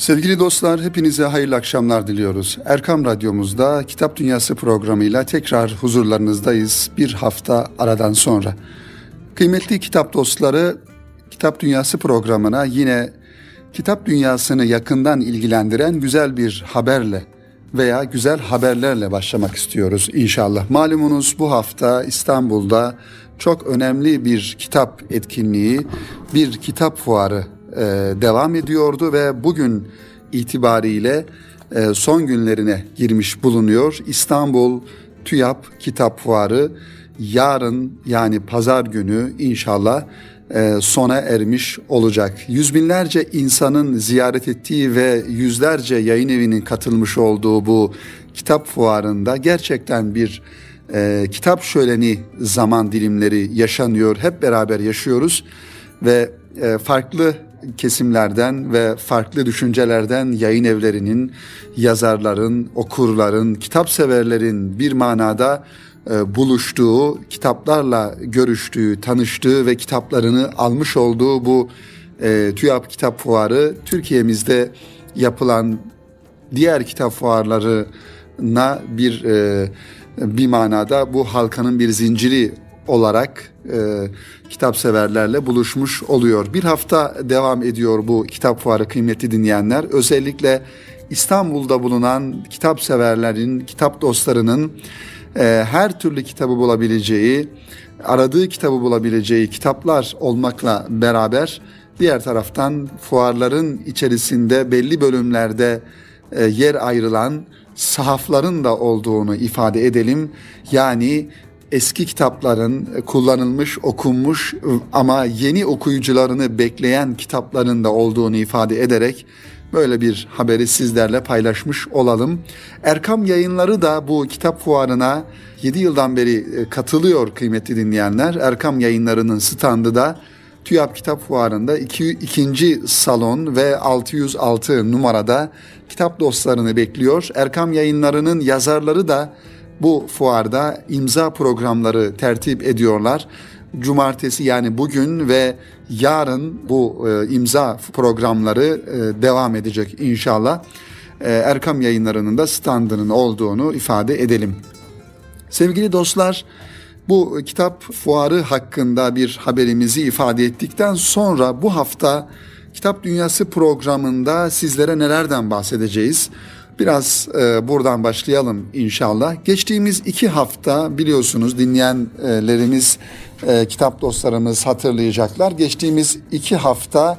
Sevgili dostlar, hepinize hayırlı akşamlar diliyoruz. Erkam Radyomuzda Kitap Dünyası programıyla tekrar huzurlarınızdayız bir hafta aradan sonra. Kıymetli kitap dostları, Kitap Dünyası programına yine kitap dünyasını yakından ilgilendiren güzel bir haberle veya güzel haberlerle başlamak istiyoruz inşallah. Malumunuz bu hafta İstanbul'da çok önemli bir kitap etkinliği, bir kitap fuarı e, devam ediyordu ve bugün itibariyle e, son günlerine girmiş bulunuyor. İstanbul TÜYAP Kitap Fuarı yarın yani pazar günü inşallah e, sona ermiş olacak. Yüz binlerce insanın ziyaret ettiği ve yüzlerce yayın evinin katılmış olduğu bu kitap fuarında gerçekten bir e, kitap şöleni zaman dilimleri yaşanıyor. Hep beraber yaşıyoruz ve e, farklı kesimlerden ve farklı düşüncelerden yayın evlerinin, yazarların, okurların, kitap severlerin bir manada e, buluştuğu, kitaplarla görüştüğü, tanıştığı ve kitaplarını almış olduğu bu e, TÜYAP Kitap Fuarı Türkiye'mizde yapılan diğer kitap fuarlarına bir e, bir manada bu halkanın bir zinciri olarak e, kitap severlerle buluşmuş oluyor. Bir hafta devam ediyor bu kitap fuarı kıymetli dinleyenler. Özellikle İstanbul'da bulunan kitap severlerin, kitap dostlarının e, her türlü kitabı bulabileceği, aradığı kitabı bulabileceği kitaplar olmakla beraber diğer taraftan fuarların içerisinde belli bölümlerde e, yer ayrılan sahafların da olduğunu ifade edelim. Yani eski kitapların kullanılmış, okunmuş ama yeni okuyucularını bekleyen kitapların da olduğunu ifade ederek böyle bir haberi sizlerle paylaşmış olalım. Erkam Yayınları da bu kitap fuarına 7 yıldan beri e, katılıyor kıymetli dinleyenler. Erkam Yayınları'nın standı da TÜYAP Kitap Fuarı'nda 2. ikinci salon ve 606 numarada kitap dostlarını bekliyor. Erkam Yayınları'nın yazarları da bu fuarda imza programları tertip ediyorlar. Cumartesi yani bugün ve yarın bu e, imza programları e, devam edecek inşallah. E, Erkam yayınlarının da standının olduğunu ifade edelim. Sevgili dostlar, bu kitap fuarı hakkında bir haberimizi ifade ettikten sonra bu hafta Kitap Dünyası programında sizlere nelerden bahsedeceğiz? Biraz e, buradan başlayalım inşallah. Geçtiğimiz iki hafta biliyorsunuz dinleyenlerimiz, e, kitap dostlarımız hatırlayacaklar. Geçtiğimiz iki hafta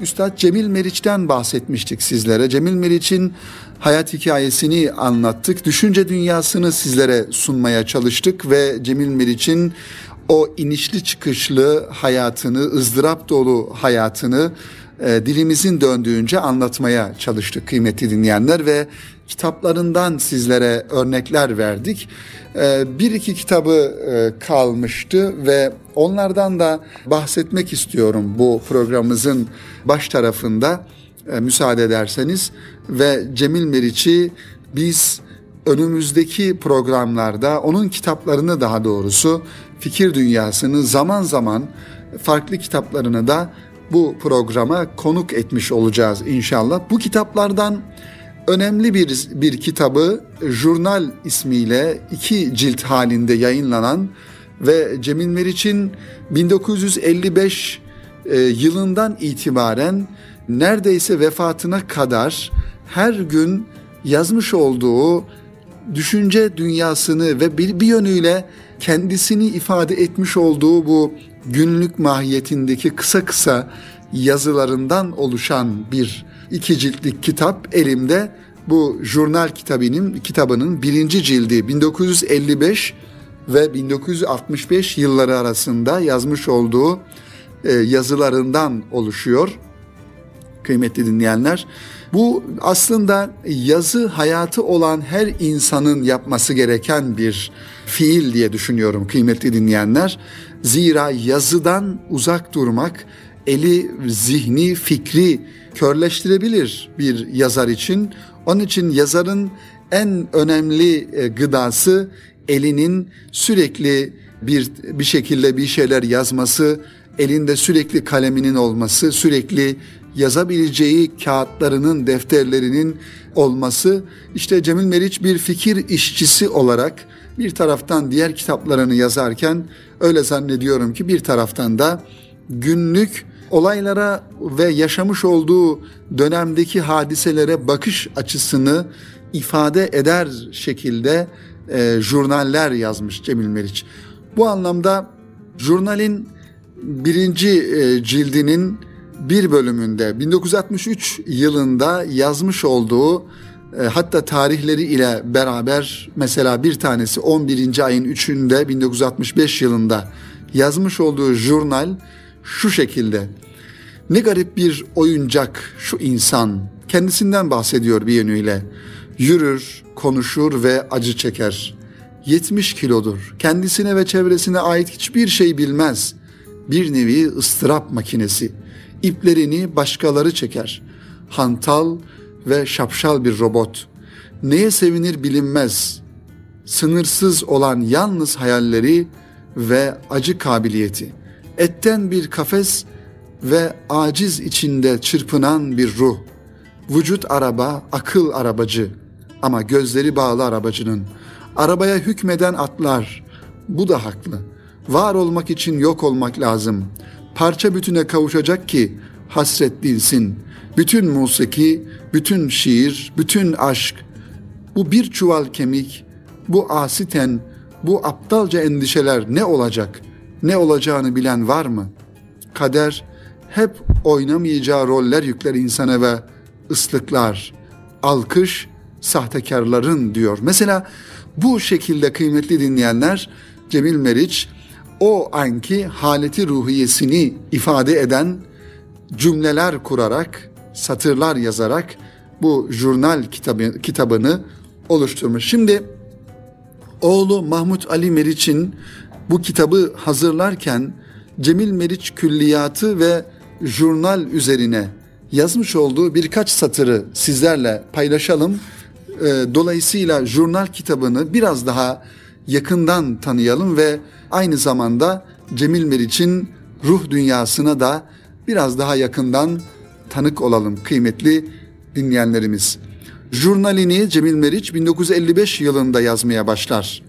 Üstad Cemil Meriç'ten bahsetmiştik sizlere. Cemil Meriç'in hayat hikayesini anlattık. Düşünce dünyasını sizlere sunmaya çalıştık ve Cemil Meriç'in o inişli çıkışlı hayatını, ızdırap dolu hayatını e, dilimizin döndüğünce anlatmaya çalıştık kıymetli dinleyenler ve kitaplarından sizlere örnekler verdik. E, bir iki kitabı e, kalmıştı ve onlardan da bahsetmek istiyorum bu programımızın baş tarafında müsaade ederseniz ve Cemil Meriç'i biz önümüzdeki programlarda onun kitaplarını daha doğrusu fikir dünyasını zaman zaman farklı kitaplarını da bu programa konuk etmiş olacağız inşallah. Bu kitaplardan önemli bir bir kitabı Jurnal ismiyle iki cilt halinde yayınlanan ve Cemil Meriç'in 1955 e, yılından itibaren neredeyse vefatına kadar her gün yazmış olduğu düşünce dünyasını ve bir, bir yönüyle kendisini ifade etmiş olduğu bu günlük mahiyetindeki kısa kısa yazılarından oluşan bir iki ciltlik kitap elimde. Bu jurnal kitabının kitabının birinci cildi 1955 ve 1965 yılları arasında yazmış olduğu e, yazılarından oluşuyor. Kıymetli dinleyenler, bu aslında yazı hayatı olan her insanın yapması gereken bir fiil diye düşünüyorum kıymetli dinleyenler. Zira yazıdan uzak durmak eli, zihni, fikri körleştirebilir bir yazar için. Onun için yazarın en önemli e, gıdası elinin sürekli bir bir şekilde bir şeyler yazması, elinde sürekli kaleminin olması, sürekli yazabileceği kağıtlarının, defterlerinin olması işte Cemil Meriç bir fikir işçisi olarak bir taraftan diğer kitaplarını yazarken öyle zannediyorum ki bir taraftan da günlük olaylara ve yaşamış olduğu dönemdeki hadiselere bakış açısını ifade eder şekilde e, jurnaller yazmış Cemil Meriç. Bu anlamda jurnalin birinci e, cildinin bir bölümünde 1963 yılında yazmış olduğu hatta tarihleri ile beraber mesela bir tanesi 11. ayın 3'ünde 1965 yılında yazmış olduğu jurnal şu şekilde. Ne garip bir oyuncak şu insan. Kendisinden bahsediyor bir yönüyle. Yürür, konuşur ve acı çeker. 70 kilodur. Kendisine ve çevresine ait hiçbir şey bilmez. Bir nevi ıstırap makinesi. İplerini başkaları çeker. Hantal ve şapşal bir robot. Neye sevinir bilinmez. Sınırsız olan yalnız hayalleri ve acı kabiliyeti. Etten bir kafes ve aciz içinde çırpınan bir ruh. Vücut araba, akıl arabacı ama gözleri bağlı arabacının. Arabaya hükmeden atlar. Bu da haklı. Var olmak için yok olmak lazım. Parça bütüne kavuşacak ki hasret dinsin. Bütün musiki, bütün şiir, bütün aşk. Bu bir çuval kemik, bu asiten, bu aptalca endişeler ne olacak? Ne olacağını bilen var mı? Kader hep oynamayacağı roller yükler insana ve ıslıklar, alkış sahtekarların diyor. Mesela bu şekilde kıymetli dinleyenler Cemil Meriç o anki haleti ruhiyesini ifade eden cümleler kurarak, satırlar yazarak bu jurnal kitabı, kitabını oluşturmuş. Şimdi oğlu Mahmut Ali Meriç'in bu kitabı hazırlarken Cemil Meriç külliyatı ve jurnal üzerine yazmış olduğu birkaç satırı sizlerle paylaşalım. Dolayısıyla jurnal kitabını biraz daha yakından tanıyalım ve aynı zamanda Cemil Meriç'in ruh dünyasına da biraz daha yakından tanık olalım kıymetli dinleyenlerimiz. Jurnalini Cemil Meriç 1955 yılında yazmaya başlar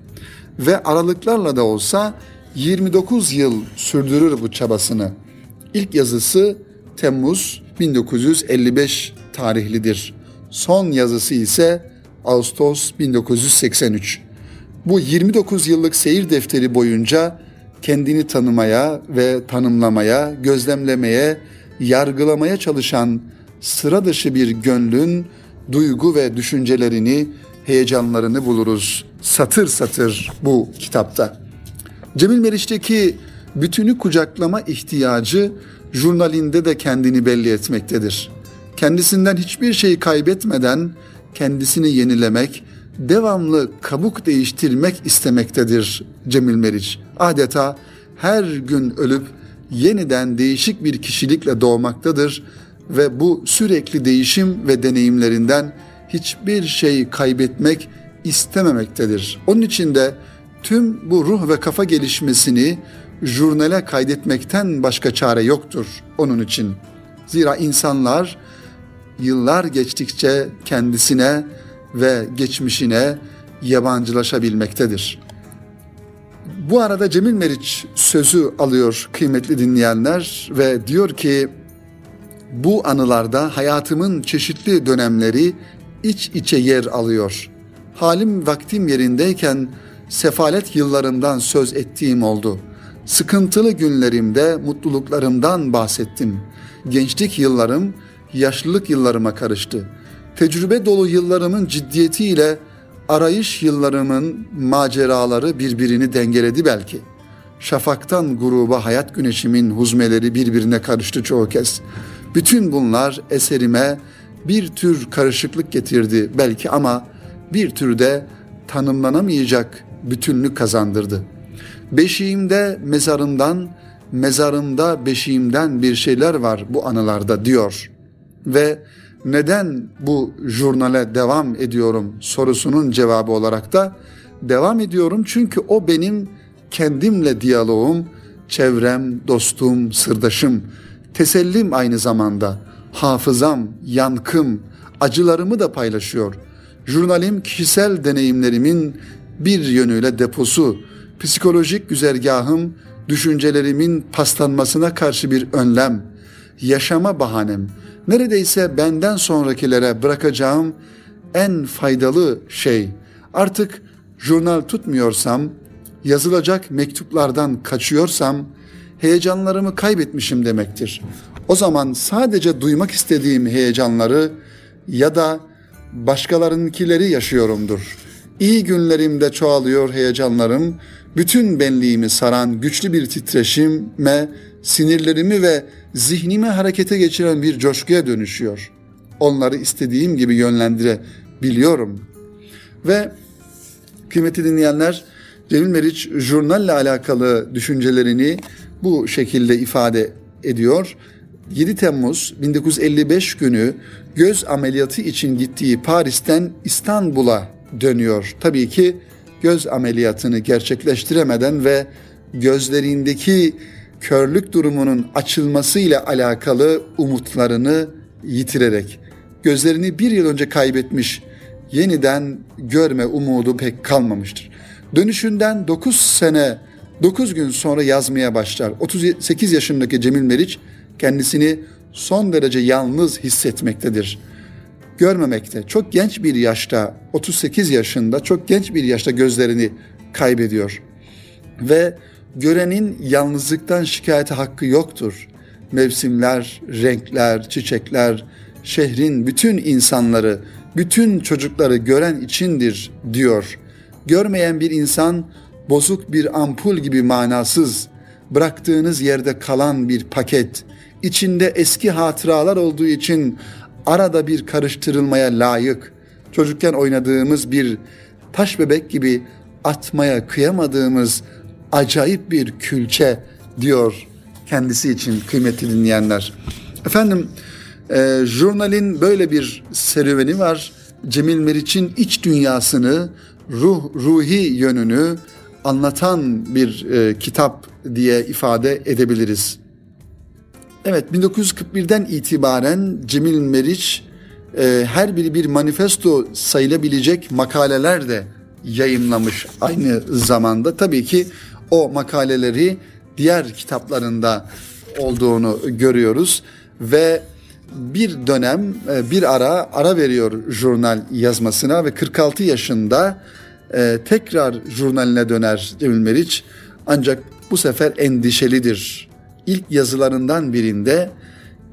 ve aralıklarla da olsa 29 yıl sürdürür bu çabasını. İlk yazısı Temmuz 1955 tarihlidir. Son yazısı ise Ağustos 1983. Bu 29 yıllık seyir defteri boyunca kendini tanımaya ve tanımlamaya, gözlemlemeye, yargılamaya çalışan sıra dışı bir gönlün duygu ve düşüncelerini, heyecanlarını buluruz satır satır bu kitapta. Cemil Meriç'teki bütünü kucaklama ihtiyacı jurnalinde de kendini belli etmektedir. Kendisinden hiçbir şeyi kaybetmeden kendisini yenilemek, devamlı kabuk değiştirmek istemektedir Cemil Meriç. Adeta her gün ölüp yeniden değişik bir kişilikle doğmaktadır ve bu sürekli değişim ve deneyimlerinden hiçbir şey kaybetmek istememektedir. Onun için de tüm bu ruh ve kafa gelişmesini jurnale kaydetmekten başka çare yoktur onun için. Zira insanlar yıllar geçtikçe kendisine ve geçmişine yabancılaşabilmektedir. Bu arada Cemil Meriç sözü alıyor kıymetli dinleyenler ve diyor ki bu anılarda hayatımın çeşitli dönemleri iç içe yer alıyor. Halim vaktim yerindeyken sefalet yıllarından söz ettiğim oldu. Sıkıntılı günlerimde mutluluklarımdan bahsettim. Gençlik yıllarım yaşlılık yıllarıma karıştı. Tecrübe dolu yıllarımın ciddiyetiyle arayış yıllarımın maceraları birbirini dengeledi belki. Şafaktan gruba hayat güneşimin huzmeleri birbirine karıştı çoğu kez. Bütün bunlar eserime bir tür karışıklık getirdi belki ama bir türde tanımlanamayacak bütünlük kazandırdı. Beşiğimde mezarımdan, mezarımda beşiğimden bir şeyler var bu anılarda diyor. Ve neden bu jurnale devam ediyorum sorusunun cevabı olarak da devam ediyorum çünkü o benim kendimle diyaloğum, çevrem, dostum, sırdaşım, tesellim aynı zamanda. hafızam, yankım, acılarımı da paylaşıyor. Jurnalim kişisel deneyimlerimin bir yönüyle deposu, psikolojik güzergahım, düşüncelerimin paslanmasına karşı bir önlem, yaşama bahanem, neredeyse benden sonrakilere bırakacağım en faydalı şey. Artık jurnal tutmuyorsam, yazılacak mektuplardan kaçıyorsam, heyecanlarımı kaybetmişim demektir. O zaman sadece duymak istediğim heyecanları ya da başkalarınkileri yaşıyorumdur. İyi günlerimde çoğalıyor heyecanlarım, bütün benliğimi saran güçlü bir titreşime, sinirlerimi ve zihnimi harekete geçiren bir coşkuya dönüşüyor. Onları istediğim gibi yönlendirebiliyorum. Ve kıymetli dinleyenler, Cemil Meriç jurnalle alakalı düşüncelerini bu şekilde ifade ediyor. 7 Temmuz 1955 günü göz ameliyatı için gittiği Paris'ten İstanbul'a dönüyor. Tabii ki göz ameliyatını gerçekleştiremeden ve gözlerindeki körlük durumunun açılması ile alakalı umutlarını yitirerek gözlerini bir yıl önce kaybetmiş yeniden görme umudu pek kalmamıştır. Dönüşünden 9 sene 9 gün sonra yazmaya başlar. 38 yaşındaki Cemil Meriç kendisini son derece yalnız hissetmektedir. Görmemekte. Çok genç bir yaşta, 38 yaşında çok genç bir yaşta gözlerini kaybediyor. Ve görenin yalnızlıktan şikayeti hakkı yoktur. Mevsimler, renkler, çiçekler, şehrin bütün insanları, bütün çocukları gören içindir diyor. Görmeyen bir insan bozuk bir ampul gibi manasız, bıraktığınız yerde kalan bir paket, içinde eski hatıralar olduğu için arada bir karıştırılmaya layık, çocukken oynadığımız bir taş bebek gibi atmaya kıyamadığımız acayip bir külçe diyor kendisi için kıymetli dinleyenler. Efendim e, jurnalin böyle bir serüveni var. Cemil Meriç'in iç dünyasını, ruh ruhi yönünü anlatan bir e, kitap diye ifade edebiliriz. Evet 1941'den itibaren Cemil Meriç e, her biri bir manifesto sayılabilecek makaleler de yayınlamış aynı zamanda. Tabii ki o makaleleri diğer kitaplarında olduğunu görüyoruz ve bir dönem e, bir ara ara veriyor jurnal yazmasına ve 46 yaşında e, tekrar jurnaline döner Cemil Meriç ancak bu sefer endişelidir. İlk yazılarından birinde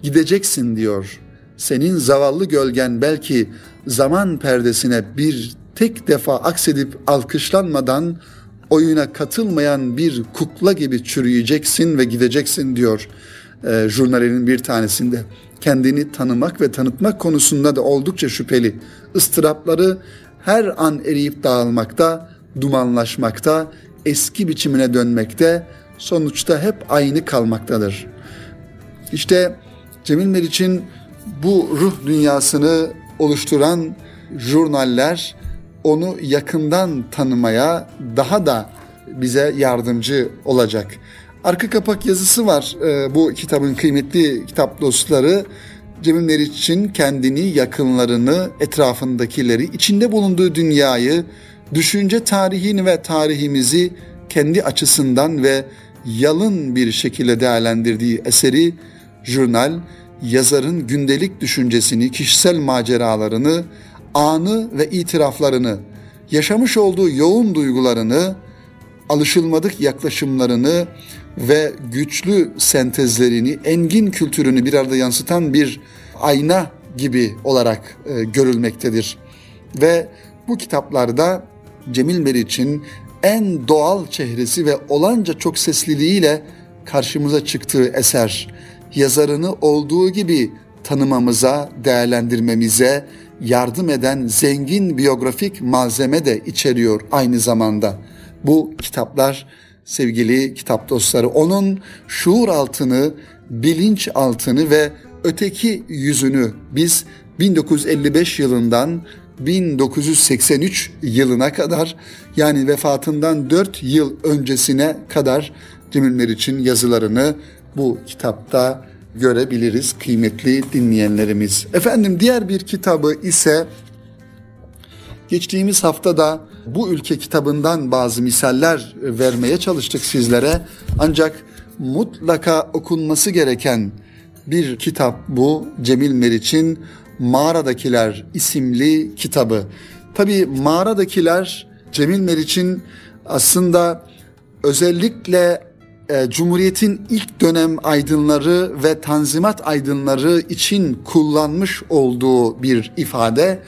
gideceksin diyor. Senin zavallı gölgen belki zaman perdesine bir tek defa aksedip alkışlanmadan oyuna katılmayan bir kukla gibi çürüyeceksin ve gideceksin diyor e, jurnalinin bir tanesinde. Kendini tanımak ve tanıtmak konusunda da oldukça şüpheli. Istırapları her an eriyip dağılmakta, dumanlaşmakta, eski biçimine dönmekte, sonuçta hep aynı kalmaktadır. İşte Cemil Meriç'in bu ruh dünyasını oluşturan jurnaller onu yakından tanımaya daha da bize yardımcı olacak. Arka kapak yazısı var e, bu kitabın kıymetli kitap dostları. Cemil Meriç'in kendini, yakınlarını, etrafındakileri, içinde bulunduğu dünyayı, düşünce tarihini ve tarihimizi kendi açısından ve yalın bir şekilde değerlendirdiği eseri jurnal, yazarın gündelik düşüncesini, kişisel maceralarını, anı ve itiraflarını, yaşamış olduğu yoğun duygularını, alışılmadık yaklaşımlarını ve güçlü sentezlerini, engin kültürünü bir arada yansıtan bir ayna gibi olarak e, görülmektedir. Ve bu kitaplarda Cemil Meriç'in en doğal çehresi ve olanca çok sesliliğiyle karşımıza çıktığı eser, yazarını olduğu gibi tanımamıza, değerlendirmemize yardım eden zengin biyografik malzeme de içeriyor aynı zamanda. Bu kitaplar sevgili kitap dostları onun şuur altını, bilinç altını ve öteki yüzünü biz 1955 yılından 1983 yılına kadar yani vefatından 4 yıl öncesine kadar Cemil Meriç'in yazılarını bu kitapta görebiliriz kıymetli dinleyenlerimiz. Efendim diğer bir kitabı ise geçtiğimiz haftada bu ülke kitabından bazı misaller vermeye çalıştık sizlere. Ancak mutlaka okunması gereken bir kitap bu Cemil Meriç'in Mağaradakiler isimli kitabı. Tabi Mağaradakiler Cemil Meriç'in aslında özellikle e, Cumhuriyet'in ilk dönem aydınları ve tanzimat aydınları için kullanmış olduğu bir ifade.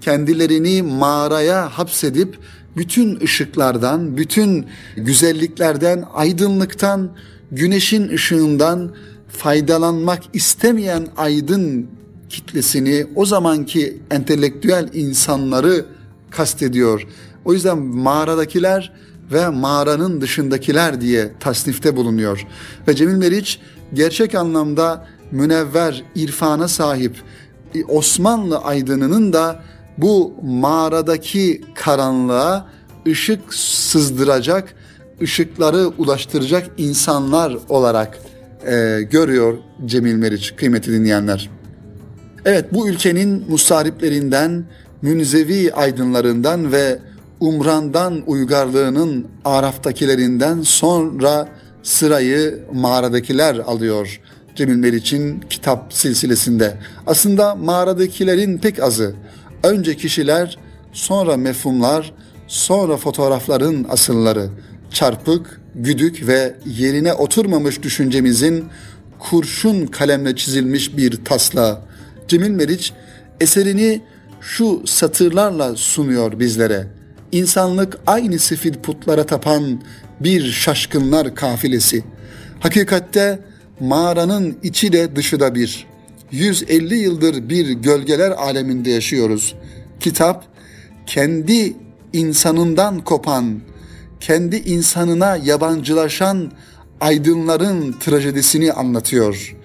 Kendilerini mağaraya hapsedip bütün ışıklardan, bütün güzelliklerden, aydınlıktan, güneşin ışığından faydalanmak istemeyen aydın kitlesini, o zamanki entelektüel insanları kastediyor. O yüzden mağaradakiler ve mağaranın dışındakiler diye tasnifte bulunuyor. Ve Cemil Meriç gerçek anlamda münevver, irfana sahip Osmanlı aydınının da bu mağaradaki karanlığa ışık sızdıracak, ışıkları ulaştıracak insanlar olarak e, görüyor Cemil Meriç kıymeti dinleyenler. Evet bu ülkenin musariplerinden, münzevi aydınlarından ve umrandan uygarlığının araftakilerinden sonra sırayı mağaradakiler alıyor Cemil Meriç'in kitap silsilesinde. Aslında mağaradakilerin pek azı. Önce kişiler, sonra mefhumlar, sonra fotoğrafların asılları. Çarpık, güdük ve yerine oturmamış düşüncemizin kurşun kalemle çizilmiş bir tasla. Cemil Meriç eserini şu satırlarla sunuyor bizlere. İnsanlık aynı sifil putlara tapan bir şaşkınlar kafilesi. Hakikatte mağaranın içi de dışı da bir. 150 yıldır bir gölgeler aleminde yaşıyoruz. Kitap kendi insanından kopan, kendi insanına yabancılaşan aydınların trajedisini anlatıyor.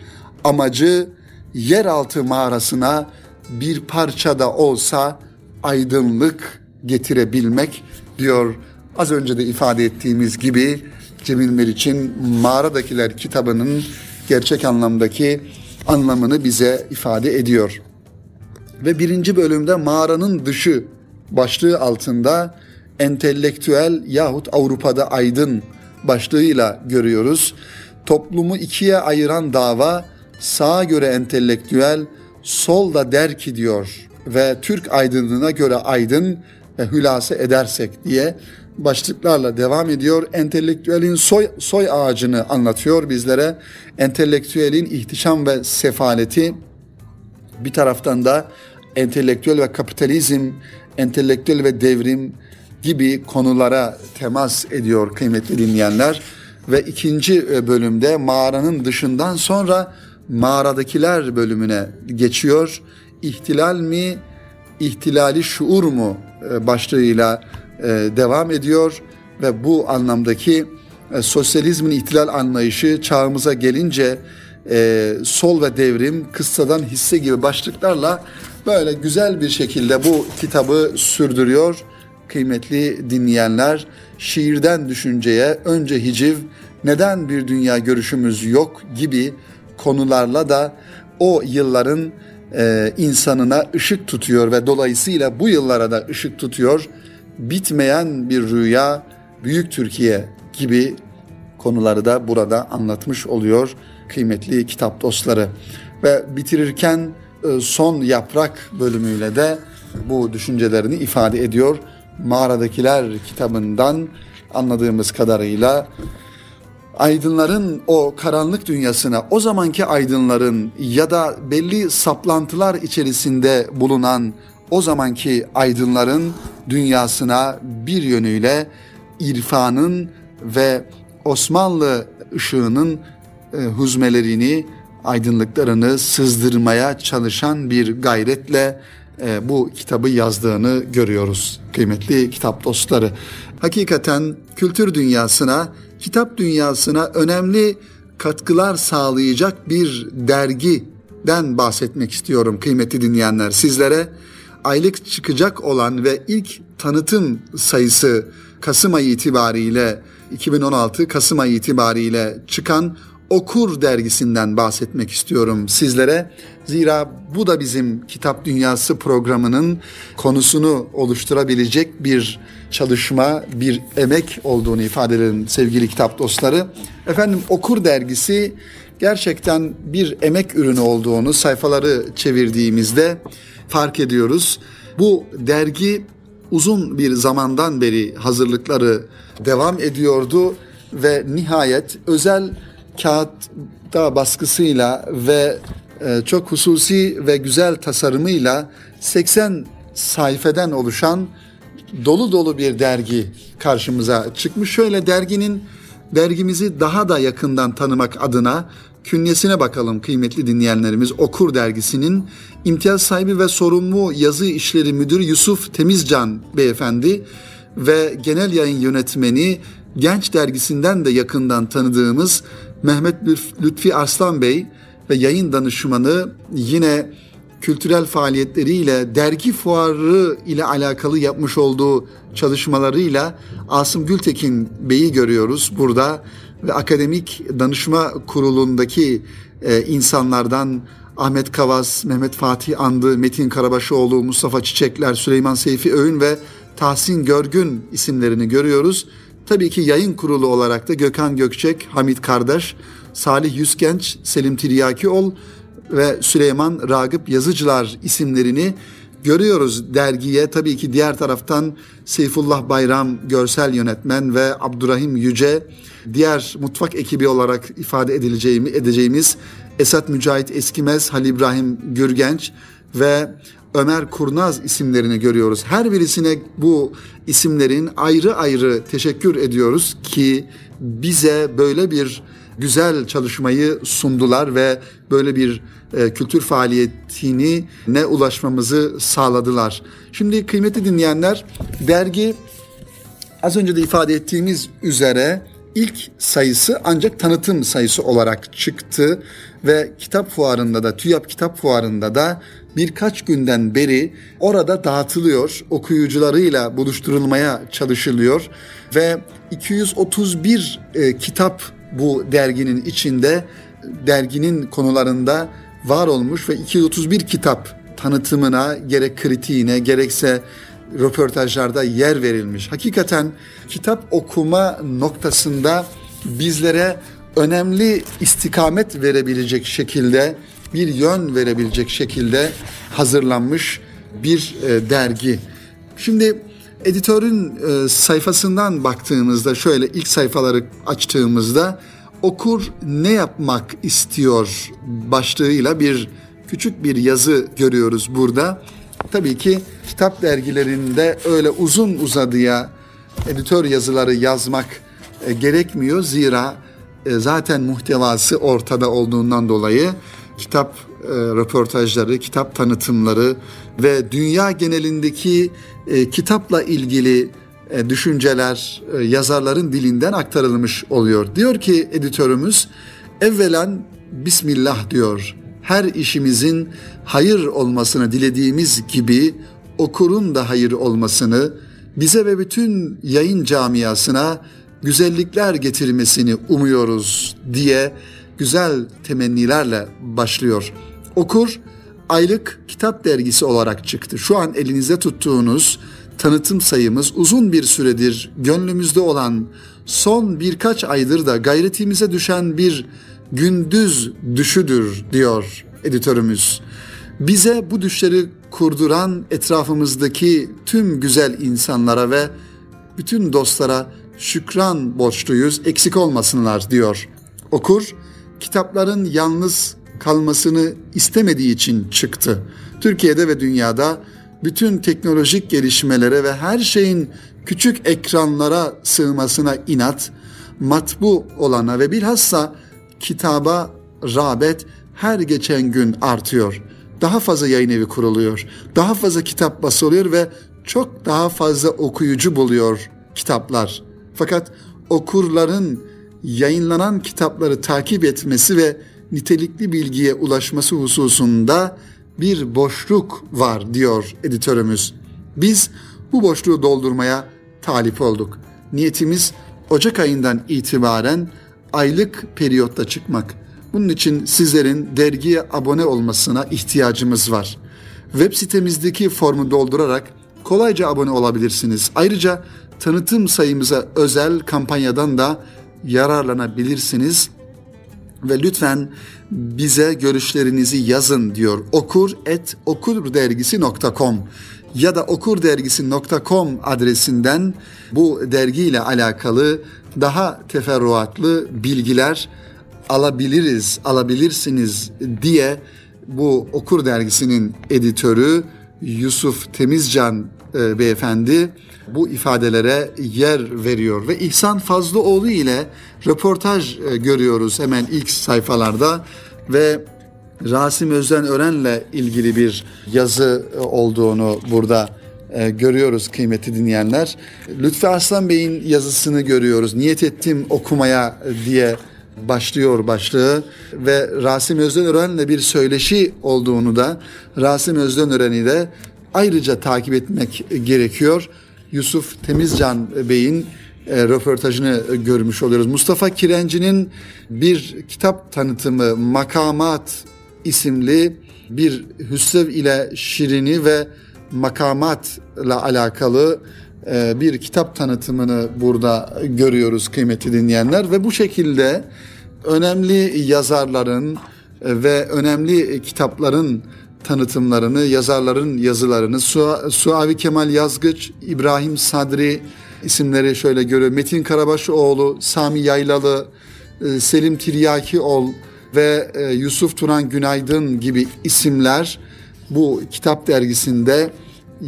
Amacı yeraltı mağarasına bir parça da olsa aydınlık getirebilmek diyor. Az önce de ifade ettiğimiz gibi Cemil Meriç'in Mağaradakiler kitabının gerçek anlamdaki anlamını bize ifade ediyor. Ve birinci bölümde mağaranın dışı başlığı altında entelektüel yahut Avrupa'da aydın başlığıyla görüyoruz. Toplumu ikiye ayıran dava sağa göre entelektüel, sol da der ki diyor ve Türk aydınlığına göre aydın ve hülase edersek diye başlıklarla devam ediyor. Entelektüelin soy, soy ağacını anlatıyor bizlere. Entelektüelin ihtişam ve sefaleti bir taraftan da entelektüel ve kapitalizm, entelektüel ve devrim gibi konulara temas ediyor kıymetli dinleyenler. Ve ikinci e, bölümde mağaranın dışından sonra mağaradakiler bölümüne geçiyor. İhtilal mi, ihtilali şuur mu e, başlığıyla e, devam ediyor ve bu anlamdaki e, sosyalizmin ihtilal anlayışı çağımıza gelince sol ve devrim, kıssadan hisse gibi başlıklarla böyle güzel bir şekilde bu kitabı sürdürüyor. Kıymetli dinleyenler, şiirden düşünceye önce hiciv, neden bir dünya görüşümüz yok gibi konularla da o yılların e, insanına ışık tutuyor ve dolayısıyla bu yıllara da ışık tutuyor. Bitmeyen bir rüya, büyük Türkiye gibi konuları da burada anlatmış oluyor kıymetli kitap dostları. Ve bitirirken e, son yaprak bölümüyle de bu düşüncelerini ifade ediyor. Mağaradakiler kitabından anladığımız kadarıyla aydınların o karanlık dünyasına, o zamanki aydınların ya da belli saplantılar içerisinde bulunan o zamanki aydınların dünyasına bir yönüyle irfanın ve Osmanlı ışığının e, huzmelerini, aydınlıklarını sızdırmaya çalışan bir gayretle e, bu kitabı yazdığını görüyoruz kıymetli kitap dostları. Hakikaten kültür dünyasına kitap dünyasına önemli katkılar sağlayacak bir dergiden bahsetmek istiyorum kıymetli dinleyenler. Sizlere aylık çıkacak olan ve ilk tanıtım sayısı Kasım ayı itibariyle 2016 Kasım ayı itibariyle çıkan Okur dergisinden bahsetmek istiyorum sizlere. Zira bu da bizim Kitap Dünyası programının konusunu oluşturabilecek bir çalışma, bir emek olduğunu ifade ederim sevgili kitap dostları. Efendim Okur dergisi gerçekten bir emek ürünü olduğunu sayfaları çevirdiğimizde fark ediyoruz. Bu dergi uzun bir zamandan beri hazırlıkları devam ediyordu ve nihayet özel kağıtta baskısıyla ve e, çok hususi ve güzel tasarımıyla 80 sayfeden oluşan dolu dolu bir dergi karşımıza çıkmış. Şöyle derginin dergimizi daha da yakından tanımak adına künyesine bakalım kıymetli dinleyenlerimiz. Okur dergisinin imtiyaz sahibi ve sorumlu yazı işleri müdürü Yusuf Temizcan beyefendi ve genel yayın yönetmeni Genç dergisinden de yakından tanıdığımız Mehmet Lütfi Arslan Bey ve yayın danışmanı yine kültürel faaliyetleriyle dergi fuarı ile alakalı yapmış olduğu çalışmalarıyla Asım Gültekin Bey'i görüyoruz burada ve akademik danışma kurulundaki e, insanlardan Ahmet Kavas, Mehmet Fatih Andı, Metin Karabaşoğlu, Mustafa Çiçekler, Süleyman Seyfi Öğün ve Tahsin Görgün isimlerini görüyoruz. Tabii ki yayın kurulu olarak da Gökhan Gökçek, Hamit Kardeş, Salih Yüzgenç, Selim Tiryakioğlu ve Süleyman Ragıp Yazıcılar isimlerini görüyoruz dergiye. Tabii ki diğer taraftan Seyfullah Bayram görsel yönetmen ve Abdurrahim Yüce diğer mutfak ekibi olarak ifade edileceğimi edeceğimiz Esat Mücahit Eskimez, Halil İbrahim Gürgenç ve Ömer Kurnaz isimlerini görüyoruz. Her birisine bu isimlerin ayrı ayrı teşekkür ediyoruz ki bize böyle bir güzel çalışmayı sundular ve böyle bir e, kültür faaliyetini ne ulaşmamızı sağladılar. Şimdi kıymetli dinleyenler dergi az önce de ifade ettiğimiz üzere ilk sayısı ancak tanıtım sayısı olarak çıktı ve kitap fuarında da TÜYAP kitap fuarında da birkaç günden beri orada dağıtılıyor, okuyucularıyla buluşturulmaya çalışılıyor ve 231 e, kitap bu derginin içinde derginin konularında var olmuş ve 231 kitap tanıtımına gerek kritiğine gerekse röportajlarda yer verilmiş. Hakikaten kitap okuma noktasında bizlere önemli istikamet verebilecek şekilde bir yön verebilecek şekilde hazırlanmış bir e, dergi. Şimdi editörün e, sayfasından baktığımızda şöyle ilk sayfaları açtığımızda okur ne yapmak istiyor başlığıyla bir küçük bir yazı görüyoruz burada. Tabii ki kitap dergilerinde öyle uzun uzadıya editör yazıları yazmak e, gerekmiyor. Zira e, zaten muhtevası ortada olduğundan dolayı kitap e, röportajları, kitap tanıtımları ve dünya genelindeki kitapla ilgili düşünceler e, yazarların dilinden aktarılmış oluyor. Diyor ki editörümüz, evvelen Bismillah diyor. Her işimizin hayır olmasını dilediğimiz gibi okurun da hayır olmasını, bize ve bütün yayın camiasına güzellikler getirmesini umuyoruz diye güzel temennilerle başlıyor. Okur aylık kitap dergisi olarak çıktı. Şu an elinizde tuttuğunuz tanıtım sayımız uzun bir süredir gönlümüzde olan son birkaç aydır da gayretimize düşen bir gündüz düşüdür diyor editörümüz. Bize bu düşleri kurduran etrafımızdaki tüm güzel insanlara ve bütün dostlara şükran borçluyuz, eksik olmasınlar diyor. Okur, kitapların yalnız kalmasını istemediği için çıktı. Türkiye'de ve dünyada bütün teknolojik gelişmelere ve her şeyin küçük ekranlara sığmasına inat, matbu olana ve bilhassa kitaba rağbet her geçen gün artıyor. Daha fazla yayın evi kuruluyor. Daha fazla kitap basılıyor ve çok daha fazla okuyucu buluyor kitaplar. Fakat okurların yayınlanan kitapları takip etmesi ve nitelikli bilgiye ulaşması hususunda bir boşluk var diyor editörümüz. Biz bu boşluğu doldurmaya talip olduk. Niyetimiz Ocak ayından itibaren aylık periyotta çıkmak. Bunun için sizlerin dergiye abone olmasına ihtiyacımız var. Web sitemizdeki formu doldurarak kolayca abone olabilirsiniz. Ayrıca tanıtım sayımıza özel kampanyadan da yararlanabilirsiniz ve lütfen bize görüşlerinizi yazın diyor. Okur et okurdergisi.com ya da okurdergisi.com adresinden bu dergiyle alakalı daha teferruatlı bilgiler alabiliriz, alabilirsiniz diye bu Okur dergisinin editörü Yusuf Temizcan e, beyefendi bu ifadelere yer veriyor ve İhsan Fazlıoğlu ile röportaj e, görüyoruz hemen ilk sayfalarda ve Rasim Özden Ören'le ilgili bir yazı e, olduğunu burada e, görüyoruz kıymetli dinleyenler. Lütfi Arslan Bey'in yazısını görüyoruz. Niyet ettim okumaya diye başlıyor başlığı ve Rasim Özdenören'le bir söyleşi olduğunu da Rasim Özdenören'i de ayrıca takip etmek gerekiyor. Yusuf Temizcan Bey'in e, röportajını görmüş oluyoruz. Mustafa Kirenci'nin bir kitap tanıtımı Makamat isimli bir Hüsrev ile Şirini ve makamatla alakalı e, bir kitap tanıtımını burada görüyoruz kıymetli dinleyenler ve bu şekilde önemli yazarların e, ve önemli kitapların tanıtımlarını, yazarların yazılarını Su Suavi Kemal Yazgıç, İbrahim Sadri isimleri şöyle görüyor. Metin Karabaşoğlu, Sami Yaylalı, e, Selim Tiryakioğlu ve Yusuf Turan Günaydın gibi isimler bu kitap dergisinde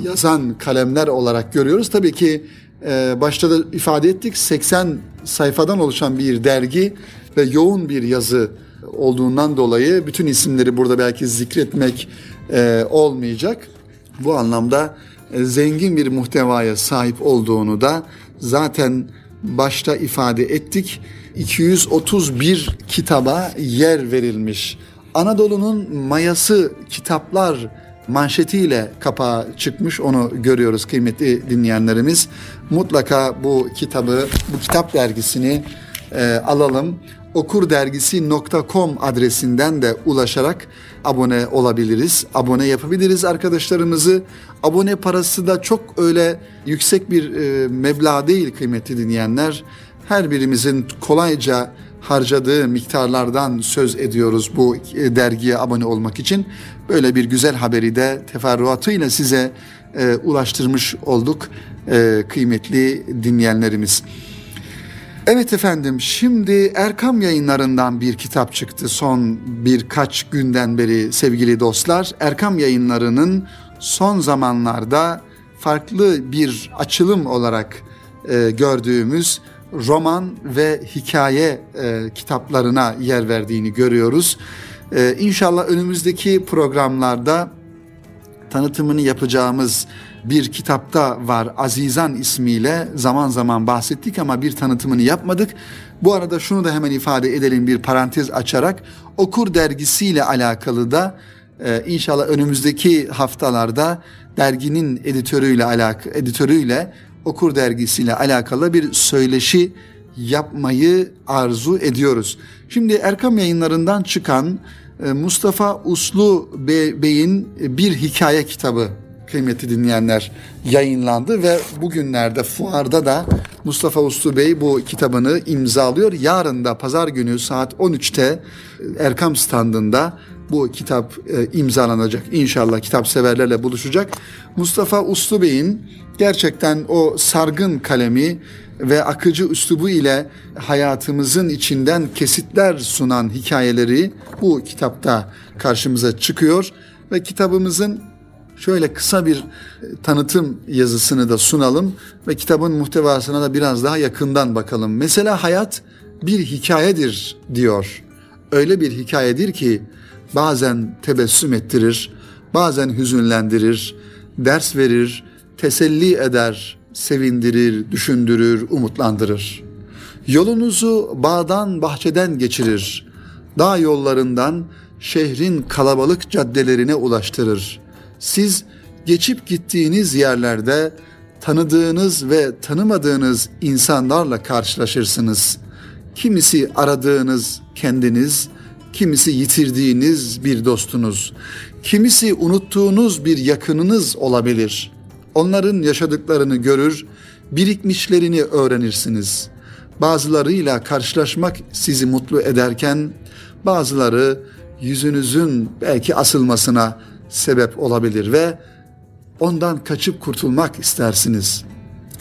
yazan kalemler olarak görüyoruz. Tabii ki e, başta da ifade ettik 80 sayfadan oluşan bir dergi ve yoğun bir yazı olduğundan dolayı bütün isimleri burada belki zikretmek e, olmayacak. Bu anlamda e, zengin bir muhtevaya sahip olduğunu da zaten başta ifade ettik. 231 kitaba yer verilmiş. Anadolu'nun mayası kitaplar manşetiyle kapağı çıkmış onu görüyoruz kıymetli dinleyenlerimiz. Mutlaka bu kitabı, bu kitap dergisini e, alalım. Okurdergisi.com adresinden de ulaşarak abone olabiliriz. Abone yapabiliriz arkadaşlarımızı. Abone parası da çok öyle yüksek bir e, meblağ değil kıymetli dinleyenler. Her birimizin kolayca harcadığı miktarlardan söz ediyoruz bu e, dergiye abone olmak için. Böyle bir güzel haberi de teferruatıyla size e, ulaştırmış olduk e, kıymetli dinleyenlerimiz. Evet efendim şimdi Erkam yayınlarından bir kitap çıktı son birkaç günden beri sevgili dostlar. Erkam yayınlarının son zamanlarda farklı bir açılım olarak e, gördüğümüz roman ve hikaye e, kitaplarına yer verdiğini görüyoruz. E, inşallah önümüzdeki programlarda tanıtımını yapacağımız bir kitapta var Azizan ismiyle zaman zaman bahsettik ama bir tanıtımını yapmadık. Bu arada şunu da hemen ifade edelim bir parantez açarak Okur dergisiyle alakalı da e, inşallah önümüzdeki haftalarda derginin editörüyle alak editörüyle Okur dergisiyle alakalı bir söyleşi yapmayı arzu ediyoruz. Şimdi Erkam yayınlarından çıkan e, Mustafa Uslu Bey'in bir hikaye kitabı kıymetli dinleyenler yayınlandı ve bugünlerde fuarda da Mustafa Uslu Bey bu kitabını imzalıyor. Yarın da pazar günü saat 13'te Erkam standında bu kitap e, imzalanacak. İnşallah kitap severlerle buluşacak. Mustafa Uslu Bey'in gerçekten o sargın kalemi ve akıcı üslubu ile hayatımızın içinden kesitler sunan hikayeleri bu kitapta karşımıza çıkıyor ve kitabımızın şöyle kısa bir e, tanıtım yazısını da sunalım ve kitabın muhtevasına da biraz daha yakından bakalım. Mesela hayat bir hikayedir diyor. Öyle bir hikayedir ki bazen tebessüm ettirir, bazen hüzünlendirir, ders verir, teselli eder, sevindirir, düşündürür, umutlandırır. Yolunuzu bağdan bahçeden geçirir, dağ yollarından şehrin kalabalık caddelerine ulaştırır. Siz geçip gittiğiniz yerlerde tanıdığınız ve tanımadığınız insanlarla karşılaşırsınız. Kimisi aradığınız kendiniz, kimisi yitirdiğiniz bir dostunuz, kimisi unuttuğunuz bir yakınınız olabilir. Onların yaşadıklarını görür, birikmişlerini öğrenirsiniz. Bazılarıyla karşılaşmak sizi mutlu ederken bazıları yüzünüzün belki asılmasına sebep olabilir ve ondan kaçıp kurtulmak istersiniz.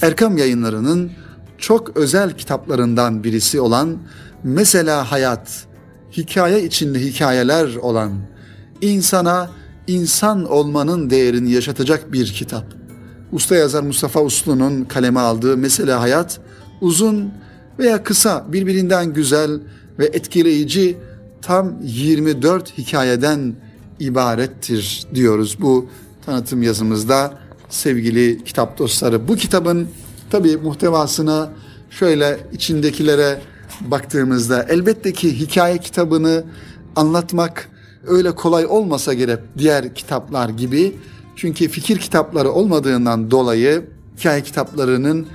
Erkam Yayınları'nın çok özel kitaplarından birisi olan Mesela Hayat, hikaye içinde hikayeler olan, insana insan olmanın değerini yaşatacak bir kitap. Usta yazar Mustafa Uslu'nun kaleme aldığı Mesela Hayat, uzun veya kısa, birbirinden güzel ve etkileyici tam 24 hikayeden ibarettir diyoruz bu tanıtım yazımızda sevgili kitap dostları. Bu kitabın tabi muhtevasına şöyle içindekilere baktığımızda elbette ki hikaye kitabını anlatmak öyle kolay olmasa gerek diğer kitaplar gibi. Çünkü fikir kitapları olmadığından dolayı hikaye kitaplarının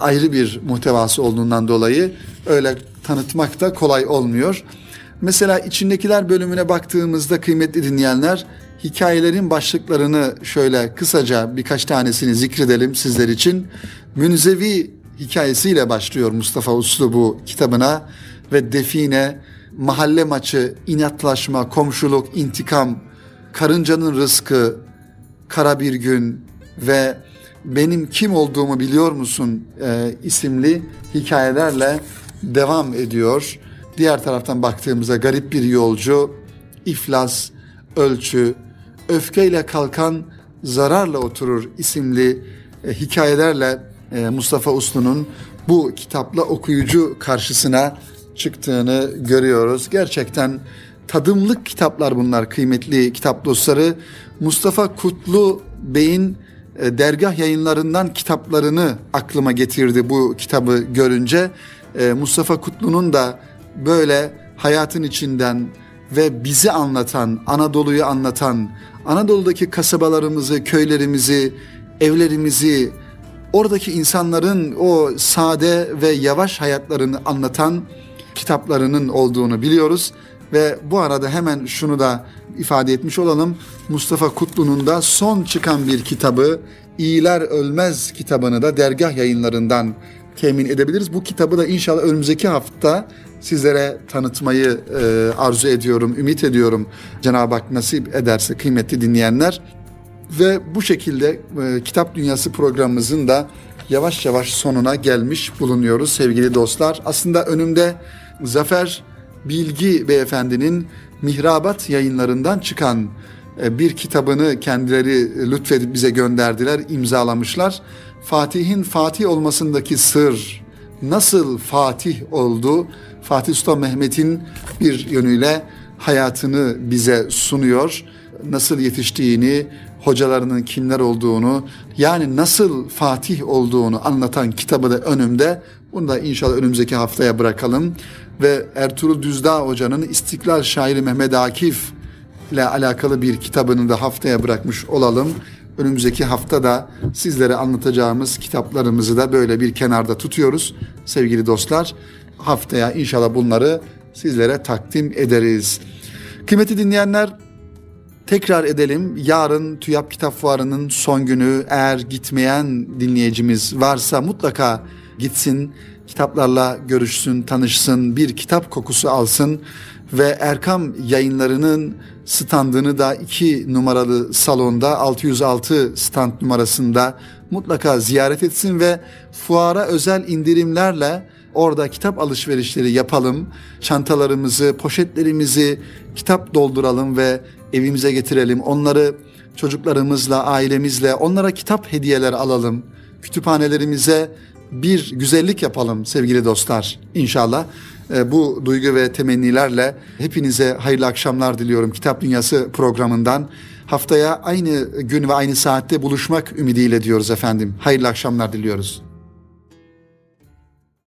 ayrı bir muhtevası olduğundan dolayı öyle tanıtmak da kolay olmuyor. Mesela içindekiler bölümüne baktığımızda kıymetli dinleyenler hikayelerin başlıklarını şöyle kısaca birkaç tanesini zikredelim sizler için. Münzevi hikayesiyle başlıyor Mustafa Uslu bu kitabına ve define, mahalle maçı, inatlaşma, komşuluk, intikam, karıncanın rızkı, kara bir gün ve benim kim olduğumu biliyor musun e, isimli hikayelerle devam ediyor. Diğer taraftan baktığımızda garip bir yolcu, iflas, ölçü, öfkeyle kalkan zararla oturur isimli e, hikayelerle e, Mustafa Uslu'nun bu kitapla okuyucu karşısına çıktığını görüyoruz. Gerçekten tadımlık kitaplar bunlar kıymetli kitap dostları. Mustafa Kutlu Bey'in e, dergah yayınlarından kitaplarını aklıma getirdi bu kitabı görünce. E, Mustafa Kutlu'nun da böyle hayatın içinden ve bizi anlatan, Anadolu'yu anlatan, Anadolu'daki kasabalarımızı, köylerimizi, evlerimizi, oradaki insanların o sade ve yavaş hayatlarını anlatan kitaplarının olduğunu biliyoruz. Ve bu arada hemen şunu da ifade etmiş olalım. Mustafa Kutlu'nun da son çıkan bir kitabı İyiler Ölmez kitabını da dergah yayınlarından temin edebiliriz. Bu kitabı da inşallah önümüzdeki hafta sizlere tanıtmayı e, arzu ediyorum, ümit ediyorum. Cenab-ı Hak nasip ederse kıymetli dinleyenler. Ve bu şekilde e, Kitap Dünyası programımızın da yavaş yavaş sonuna gelmiş bulunuyoruz sevgili dostlar. Aslında önümde Zafer Bilgi Beyefendinin Mihrabat yayınlarından çıkan e, bir kitabını kendileri lütfedip bize gönderdiler, imzalamışlar. Fatih'in Fatih olmasındaki sır nasıl Fatih oldu? Fatih Sultan Mehmet'in bir yönüyle hayatını bize sunuyor. Nasıl yetiştiğini, hocalarının kimler olduğunu, yani nasıl Fatih olduğunu anlatan kitabı da önümde. Bunu da inşallah önümüzdeki haftaya bırakalım. Ve Ertuğrul Düzdağ Hoca'nın İstiklal Şairi Mehmet Akif ile alakalı bir kitabını da haftaya bırakmış olalım. Önümüzdeki hafta da sizlere anlatacağımız kitaplarımızı da böyle bir kenarda tutuyoruz sevgili dostlar. Haftaya inşallah bunları sizlere takdim ederiz. Kıymeti dinleyenler tekrar edelim. Yarın TÜYAP Kitap Fuarı'nın son günü eğer gitmeyen dinleyicimiz varsa mutlaka gitsin. Kitaplarla görüşsün, tanışsın, bir kitap kokusu alsın ve Erkam yayınlarının standını da 2 numaralı salonda 606 stand numarasında mutlaka ziyaret etsin ve fuara özel indirimlerle orada kitap alışverişleri yapalım. Çantalarımızı, poşetlerimizi kitap dolduralım ve evimize getirelim. Onları çocuklarımızla, ailemizle onlara kitap hediyeler alalım. Kütüphanelerimize bir güzellik yapalım sevgili dostlar inşallah. E, bu duygu ve temennilerle hepinize hayırlı akşamlar diliyorum Kitap Dünyası programından. Haftaya aynı gün ve aynı saatte buluşmak ümidiyle diyoruz efendim. Hayırlı akşamlar diliyoruz.